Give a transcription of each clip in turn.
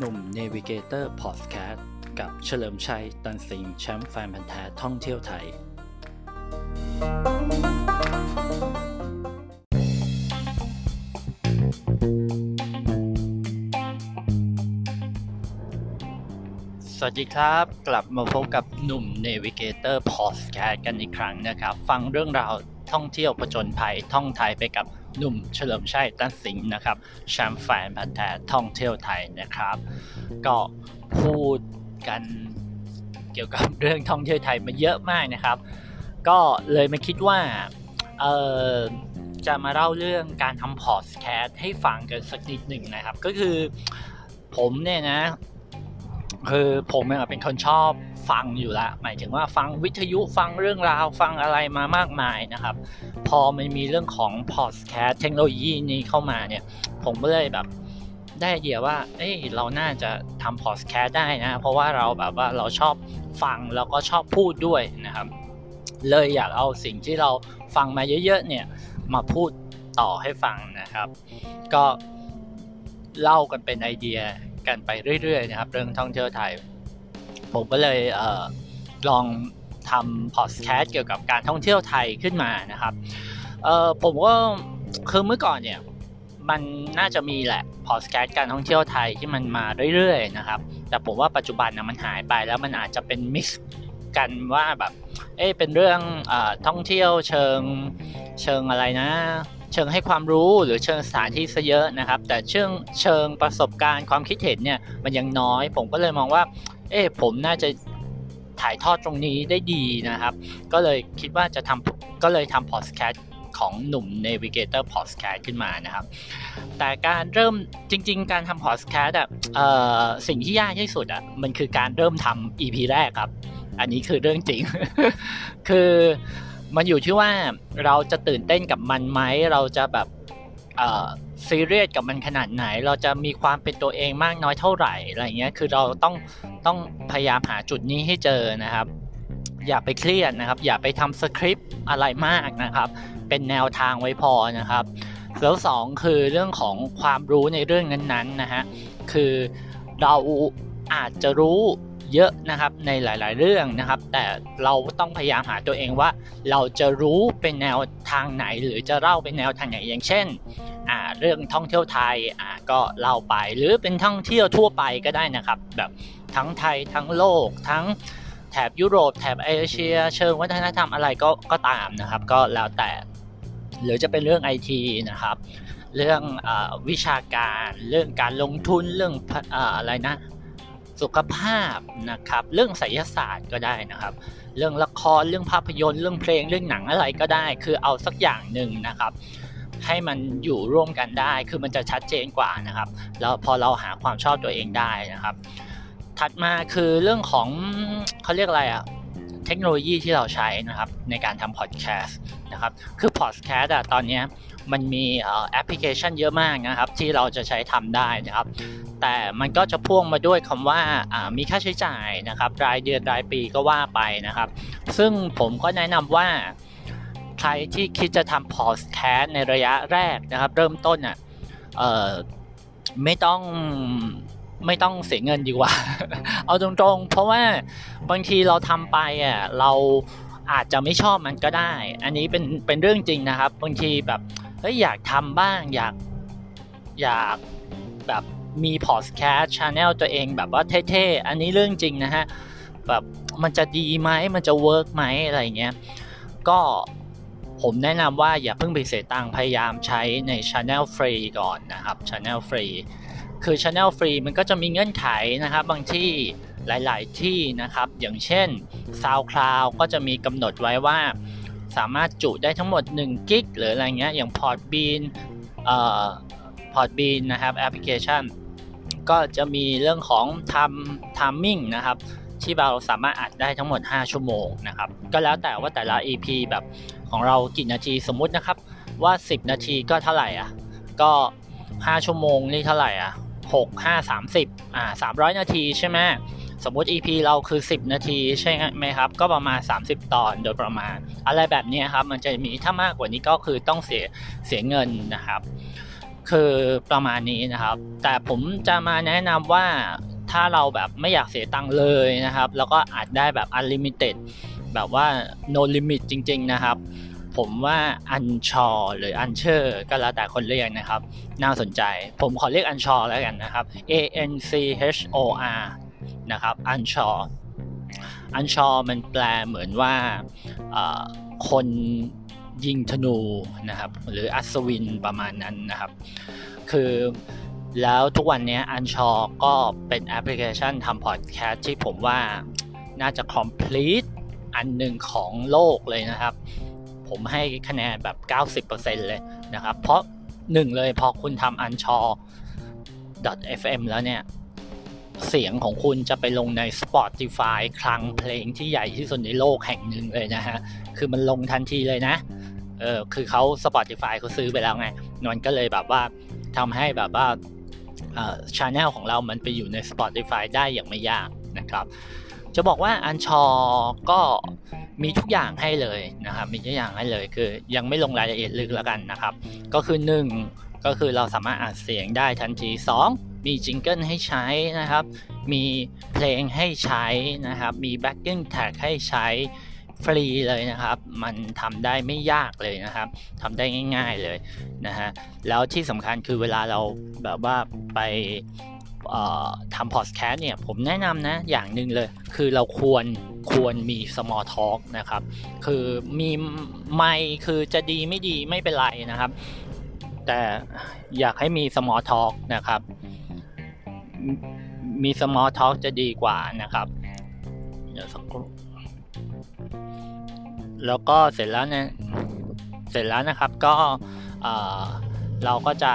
หนุ่ม Navigator พอดแคสต์กับเฉลิมชัย ตันสิงห์แชมป์แฟนพันธุ์แท้ท่องเที่ยวไทย สวัสดีครับ กลับมาพบกับหนุ่ม Navigator พอดแคสต์กันอีกครั้งนะครับ ฟังเรื่องราวท่องเที่ยวผจญภัยท่องไทยไปกับ หนุ่มเฉลิมชัยตันสิงห์นะครับแชมป์แฟนพันธ์แท้ท่องเที่ยวไทยนะครับ ก็พูดกันเกี่ยวกับเรื่องท่องเที่ยวไทยมาเยอะมากนะครับ ก็เลยมาคิดว่าเออจะมาเล่าเรื่องการทำพอดแคสต์ให้ฟังกันสักนิดหนึ่งนะครับ ก็คือผมเนี่ยนะ คือผมเป็นคนชอบฟังอยู่ละหมายถึงว่าฟังวิทยุฟังเรื่องราวฟังอะไรมามากมายนะครับ พอมันมีเรื่องของพอดแคสต์เทคโนโลยีนี้เข้ามาเนี่ย ผมก็เลยแบบได้ไอเดียว่า เอ้ย เราน่าจะทำพอดแคสต์ได้นะ เพราะว่าเราแบบว่าเราชอบฟังแล้วก็ชอบพูดด้วยนะครับ เลยอยากเอาสิ่งที่เราฟังมาเยอะๆเนี่ยมาพูดต่อให้ฟังนะครับ ก็เล่ากันเป็นไอเดีย กันไปเรื่อยๆนะครับเรื่องท่องเที่ยวไทย ผมก็เลยเออลองทำพอดแคสต์เกี่ยวกับการท่องเที่ยวไทยขึ้นมานะครับเออผมก็คือเมื่อก่อนเนี่ยมันน่าจะมีแหละพอดแคสต์การท่องเที่ยวไทยที่มันมาเรื่อยๆนะครับ แต่ผมว่าปัจจุบันนะมันหายไปแล้วมันอาจจะเป็นมิกซ์ กันว่าแบบเอ๊เป็นเรื่องอท่องเที่ยวเชิงเชิงอะไรนะ เชิงให้ความรู้หรือเชิงสถานที่ซะเยอะนะครับ แต่เชิงเชิงประสบการณ์ความคิดเห็นเนี่ยมันยังน้อย ผมก็เลยมองว่า เอ๊ผมน่าจะถ่ายทอดตรงนี้ได้ดีนะครับ ก็เลยคิดว่าจะทำก็เลยทำพอดแคสต์ของหนุ่ม Navigator Podcast ขึ้นมานะครับ แต่การเริ่มจริง ๆ การทำ Podcast อะสิ่งที่ยากที่สุดอะมันคือการเริ่มทำ EP แรกครับ อันนี้คือเรื่องจริง คือมันอยู่ที่ว่าเราจะตื่นเต้นกับมันไหม เราจะแบบซีเรียสกับมันขนาดไหน เราจะมีความเป็นตัวเองมากน้อยเท่าไหร่อะไรเงี้ย คือเราต้องต้องพยายามหาจุดนี้ให้เจอนะครับ อย่าไปเครียดนะครับ อย่าไปทำสคริปต์อะไรมากนะครับ เป็นแนวทางไว้พอนะครับ แล้วสองคือเรื่องของความรู้ในเรื่องนั้นๆนะฮะ คือเราอาจจะรู้ เยอะนะครับในหลาย ๆ เรื่องนะครับ แต่เราต้องพยายามหาตัวเองว่า เราจะรู้เป็นแนวทางไหนหรือจะเล่าเป็นแนวทางไหนอย่างเช่นเรื่องท่องเที่ยวไทยอ่าก็เล่าไปหรือเป็นท่องเที่ยวทั่วไปก็ได้นะครับแบบทั้งไทยทั้งโลกทั้งแถบยุโรปแถบเอเชีย เชิงวัฒนธรรมอะไรก็ก็ตามนะครับ ก็แล้วแต่หรือจะเป็นเรื่องไอทีนะครับ เรื่องอวิชาการ เรื่องการลงทุนเรื่องอะไรนะ สุขภาพนะครับ เรื่องไสยศาสตร์ก็ได้นะครับ เรื่องละครเรื่องภาพยนตร์เรื่องเพลงเรื่องหนังอะไรก็ได้ คือเอาสักอย่างหนึ่งนะครับ ให้มันอยู่ร่วมกันได้ คือมันจะชัดเจนกว่านะครับแล้วพอเราหาความชอบตัวเองได้นะครับ ถัดมาคือเรื่องของเขาเรียกอะไรอะ เทคโนโลยีที่เราใช้นะครับในการทำพอดแคสต์นะครับคือพอดแคสต์อะตอนนี้มันมีแอปพลิเคชันเยอะมากนะครับที่เราจะใช้ทำได้นะครับ แต่มันก็จะพ่วงมาด้วยคำว่ามีค่าใช้จ่ายนะครับรายเดือนรายปีก็ว่าไปนะครับ ซึ่งผมก็แนะนำว่าใครที่คิดจะทำพอดแคสต์ในระยะแรกนะครับ เริ่มต้นอะไม่ต้อง ไม่ต้องเสียเงินดีกว่า เอาตรงๆ เพราะว่าบางทีเราทำไปอะเราอาจจะไม่ชอบมันก็ได้ อันนี้เป็นเป็นเรื่องจริงนะครับ บางทีแบบเฮ้ยอยากทำบ้างอยากอยากแบบมีพอดแคสต์ channel ตัวเองแบบว่าเท่ๆ อันนี้เรื่องจริงนะฮะ แบบมันจะดีไหมมันจะ work ไหมอะไรเงี้ย ก็ผมแนะนำว่าอย่าเพิ่งไปเสียตังค์พยายามใช้ใน channel ฟรีก่อนนะครับ channel ฟรี คือ Channel ฟรีมันก็จะมีเงื่อนไขนะครับ บางที่หลาย ๆ ที่นะครับ อย่างเช่น SoundCloud ก็จะมีกำหนดไว้ว่า สามารถจุได้ทั้งหมด1กิกหรืออะไรเงี้ยอย่าง Podbean เอ่อ Podbean นะครับแอปพลิเคชัน ก็จะมีเรื่องของ time timing นะครับที่เราสามารถอัดได้ทั้งหมด 5 ชั่วโมงนะครับ ก็แล้วแต่ว่าแต่ละ EP แบบของเรากี่นาทีสมมุตินะครับว่า 10 นาทีก็เท่าไหร่อะก็ 5 ชั่วโมงนี่เท่าไหร่อะ 6 5 30อ่า300 นาทีใช่ไหมสมมุติ EP เราคือ 10 นาทีใช่ไหมครับ ก็ประมาณ 30 ตอนโดยประมาณ อะไรแบบนี้ครับ มันจะมีถ้ามากกว่านี้ก็คือต้องเสียเสียเงินนะครับ คือประมาณนี้นะครับ แต่ผมจะมาแนะนำว่าถ้าเราแบบไม่อยากเสียตังค์เลยนะครับ แล้วก็อาจได้แบบ unlimited แบบว่า no limit จริง ๆ นะครับ ผมว่าอันชอหรืออันเชอร์ก็แล้วแต่คนเรียกนะครับ น่าสนใจ ผมขอเรียกอันชอแล้วกันนะครับ A N C H O R นะครับอันชออันชอมันแปลเหมือนว่าคนยิงธนูนะครับ หรืออัศวินประมาณนั้นนะครับ คือแล้วทุกวันนี้อันชอก็เป็นแอปพลิเคชันทำพอดแคสต์ที่ผมว่าน่าจะ complete อันหนึ่งของโลกเลยนะครับ ผมให้คะแนนแบบ 90%เลยนะครับ เพราะหนึ่งเลยพอคุณทำอันชอ .fm แล้วเนี่ย เสียงของคุณจะไปลงใน Spotify คลังเพลงที่ใหญ่ที่สุดในโลกแห่งหนึ่งเลยนะฮะ คือมันลงทันทีเลยนะ เออคือเขา Spotify เขาซื้อไปแล้วไงนนก็เลยแบบว่าทำให้แบบว่าช anel ของเรามันไปอยู่ใน Spotify ได้อย่างไม่ยากนะครับ จะบอกว่าอันชอก็มีทุกอย่างให้เลยนะครับ มีทุกอย่างให้เลยคือยังไม่ลงรายละเอียดลึกแล้วกันนะครับ ก็คือ 1 ก็คือเราสามารถอัดเสียงได้ทันที 2 มี jingle ให้ใช้นะครับ มีเพลงให้ใช้นะครับ มี backing track ให้ใช้ฟรีเลยนะครับ มันทำได้ไม่ยากเลยนะครับทำได้ง่าย ๆเลยนะฮะ แล้วที่สำคัญคือเวลาเราแบบว่าไป ทำพอดแคสต์เนี่ยผมแนะนำนะอย่างหนึ่งเลย คือเราควรควรมี small talk นะครับ คือมีไม่คือจะดีไม่ดีไม่เป็นไรนะครับ แต่อยากให้มี small talk นะครับ มี small talk จะดีกว่านะครับเดี๋ยวสักครู่แล้วก็เสร็จแล้วเนี่ยเสร็จแล้วนะครับก็เราก็จะ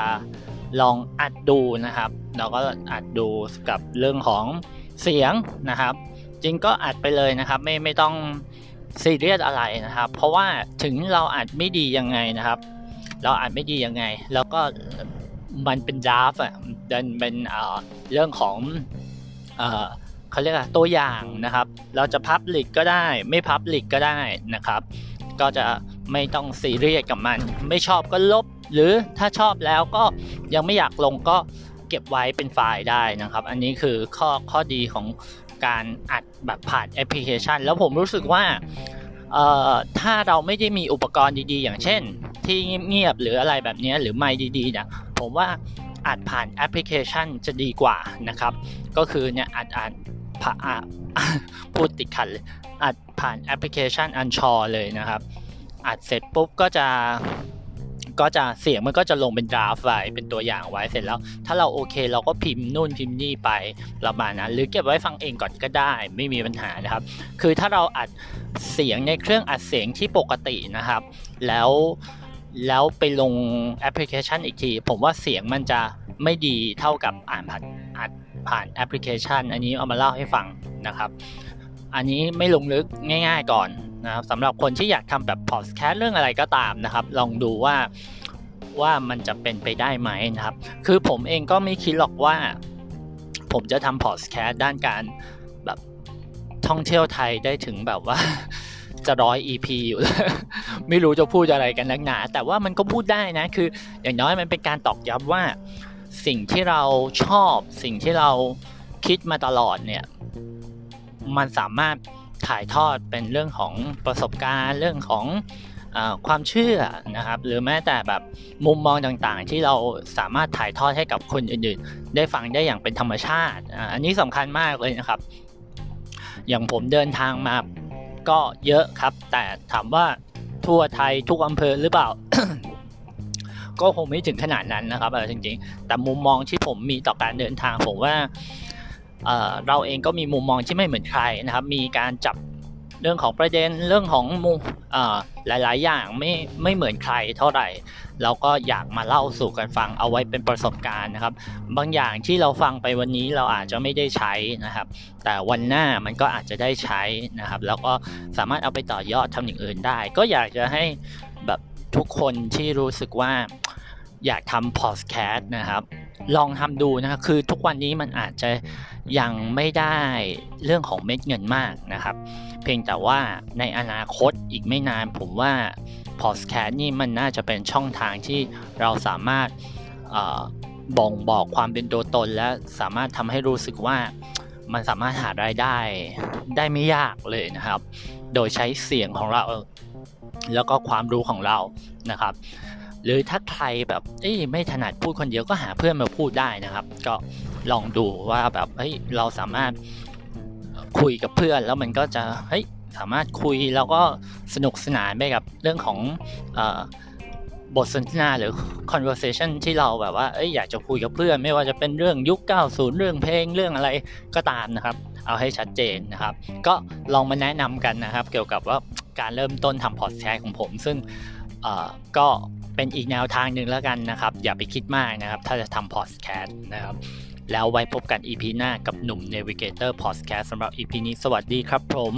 ลองอัดดูนะครับ เราก็อัดดูกับเรื่องของเสียงนะครับ จริงก็อัดไปเลยนะครับ ไม่ไม่ต้องซีเรียสอะไรนะครับ เพราะว่าถึงเราอัดไม่ดียังไงนะครับ เราอัดไม่ดียังไง แล้วก็มันเป็น draft อะเป็นเป็นเรื่องของเขาเรียกว่าตัวอย่างนะครับ เราจะ public ก็ได้ ไม่ public ก็ได้นะครับ ก็จะไม่ต้องซีเรียสกับมัน ไม่ชอบก็ลบหรือถ้าชอบแล้วก็ยังไม่อยากลงก็เก็บไว้เป็นไฟล์ได้นะครับ อันนี้คือข้อข้อดีของการอัดแบบผ่านแอปพลิเคชัน แล้วผมรู้สึกว่าถ้าเราไม่ได้มีอุปกรณ์ดีๆ อย่างเช่น ที่เงียบๆหรืออะไรแบบนี้หรือไม่ดีๆนะผมว่าอัดผ่านแอปพลิเคชันจะดีกว่านะครับ ก็คือเนี่ยอัดอัดผ่าพูดติดขัดเลยอัดผ่านแอปพลิเคชัน Anchor เลยนะครับ อัดเสร็จปุ๊บก็จะ ก็จะเสียงมันก็จะลงเป็น draft ไว้เป็นตัวอย่างไว้เสร็จแล้ว ถ้าเราโอเคเราก็พิมพ์นู่นพิมพ์นี่ไปประมาณนั้นหรือเก็บไว้ฟังเองก่อนก็ได้ ไม่มีปัญหานะครับ คือถ้าเราอัดเสียงในเครื่องอัดเสียงที่ปกตินะครับ แล้วแล้วไปลงแอปพลิเคชันอีกที ผมว่าเสียงมันจะไม่ดีเท่ากับอัดผ่านอัดผ่านแอปพลิเคชัน อันนี้เอามาเล่าให้ฟังนะครับ อันนี้ไม่ลงลึกง่าย ๆก่อน นะครับสำหรับคนที่อยากทำแบบพอดแคสต์เรื่องอะไรก็ตามนะครับ ลองดูว่าว่ามันจะเป็นไปได้ไหมนะครับ คือผมเองก็ไม่คิดหรอกว่า ผมจะทำพอดแคสต์ด้านการแบบท่องเที่ยวไทยได้ถึงแบบว่าจะร้อย EP อยู่ ไม่รู้จะพูดอะไรกันนักหนา แต่ว่ามันก็พูดได้นะ คือ อย่างน้อยมันเป็นการตอกย้ำว่า สิ่งที่เราชอบ สิ่งที่เราคิดมาตลอดเนี่ย มันสามารถ ถ่ายทอดเป็นเรื่องของประสบการณ์เรื่องของอความเชื่อนะครับ หรือแม้แต่แบบมุมมองต่างๆ ที่เราสามารถถ่ายทอดให้กับคนอื่นๆ ได้ฟังได้อย่างเป็นธรรมชาติ อันนี้สำคัญมากเลยนะครับ อย่างผมเดินทางมาก็เยอะครับ แต่ถามว่าทั่วไทยทุกอำเภอหรือเปล่า ก็คงไม่ถึงขนาดนั้นนะครับจริงๆ แต่มุมมองที่ผมมีต่อการเดินทางผมว่า เราเองก็มีมุมมองที่ไม่เหมือนใครนะครับ มีการจับเรื่องของประเด็นเรื่องของมุมหลาย ๆ อย่างไม่ไม่เหมือนใครเท่าไหร่ เราก็อยากมาเล่าสู่กันฟังเอาไว้เป็นประสบการณ์นะครับ บางอย่างที่เราฟังไปวันนี้เราอาจจะไม่ได้ใช้นะครับ แต่วันหน้ามันก็อาจจะได้ใช้นะครับ แล้วก็สามารถเอาไปต่อยอดทำอย่างอื่นได้ ก็อยากจะให้แบบทุกคนที่รู้สึกว่าอยากทำพอดแคสต์นะครับ ลองทำดูนะครับคือทุกวันนี้มันอาจจะ ยังไม่ได้เรื่องของเม็ดเงินมากนะครับ เพียงแต่ว่าในอนาคตอีกไม่นานผมว่าพอดแคสต์นี่มันน่าจะเป็นช่องทางที่เราสามารถบ่งบอกความเป็นตัวตน และสามารถทำให้รู้สึกว่ามันสามารถหารายได้ได้ไม่ยากเลยนะครับ โดยใช้เสียงของเราแล้วก็ความรู้ของเรานะครับ หรือถ้าใครแบบเอ้ยไม่ถนัดพูดคนเดียวก็หาเพื่อนมาพูดได้นะครับ ก็ลองดูว่าแบบเฮ้ยเราสามารถคุยกับเพื่อนแล้วมันก็จะเฮ้ยสามารถคุยแล้วก็สนุกสนานไปกับเรื่องของอบทสนทนาหรือ conversation ที่เราแบบว่าเอ้ยอยากจะคุยกับเพื่อน ไม่ว่าจะเป็นเรื่องยุค 90 เรื่องเพลงเรื่องอะไรก็ตามนะครับ เอาให้ชัดเจนนะครับ ก็ลองมาแนะนำกันนะครับ เกี่ยวกับว่าการเริ่มต้นทำพอดแคสต์ของผม ซึ่งก็ เป็นอีกแนวทางหนึ่งแล้วกันนะครับ อย่าไปคิดมากนะครับ ถ้าจะทำพอดแคสต์นะครับ แล้วไว้พบกัน EP หน้ากับหนุ่ม Navigator Podcast สำหรับ EP นี้สวัสดีครับผม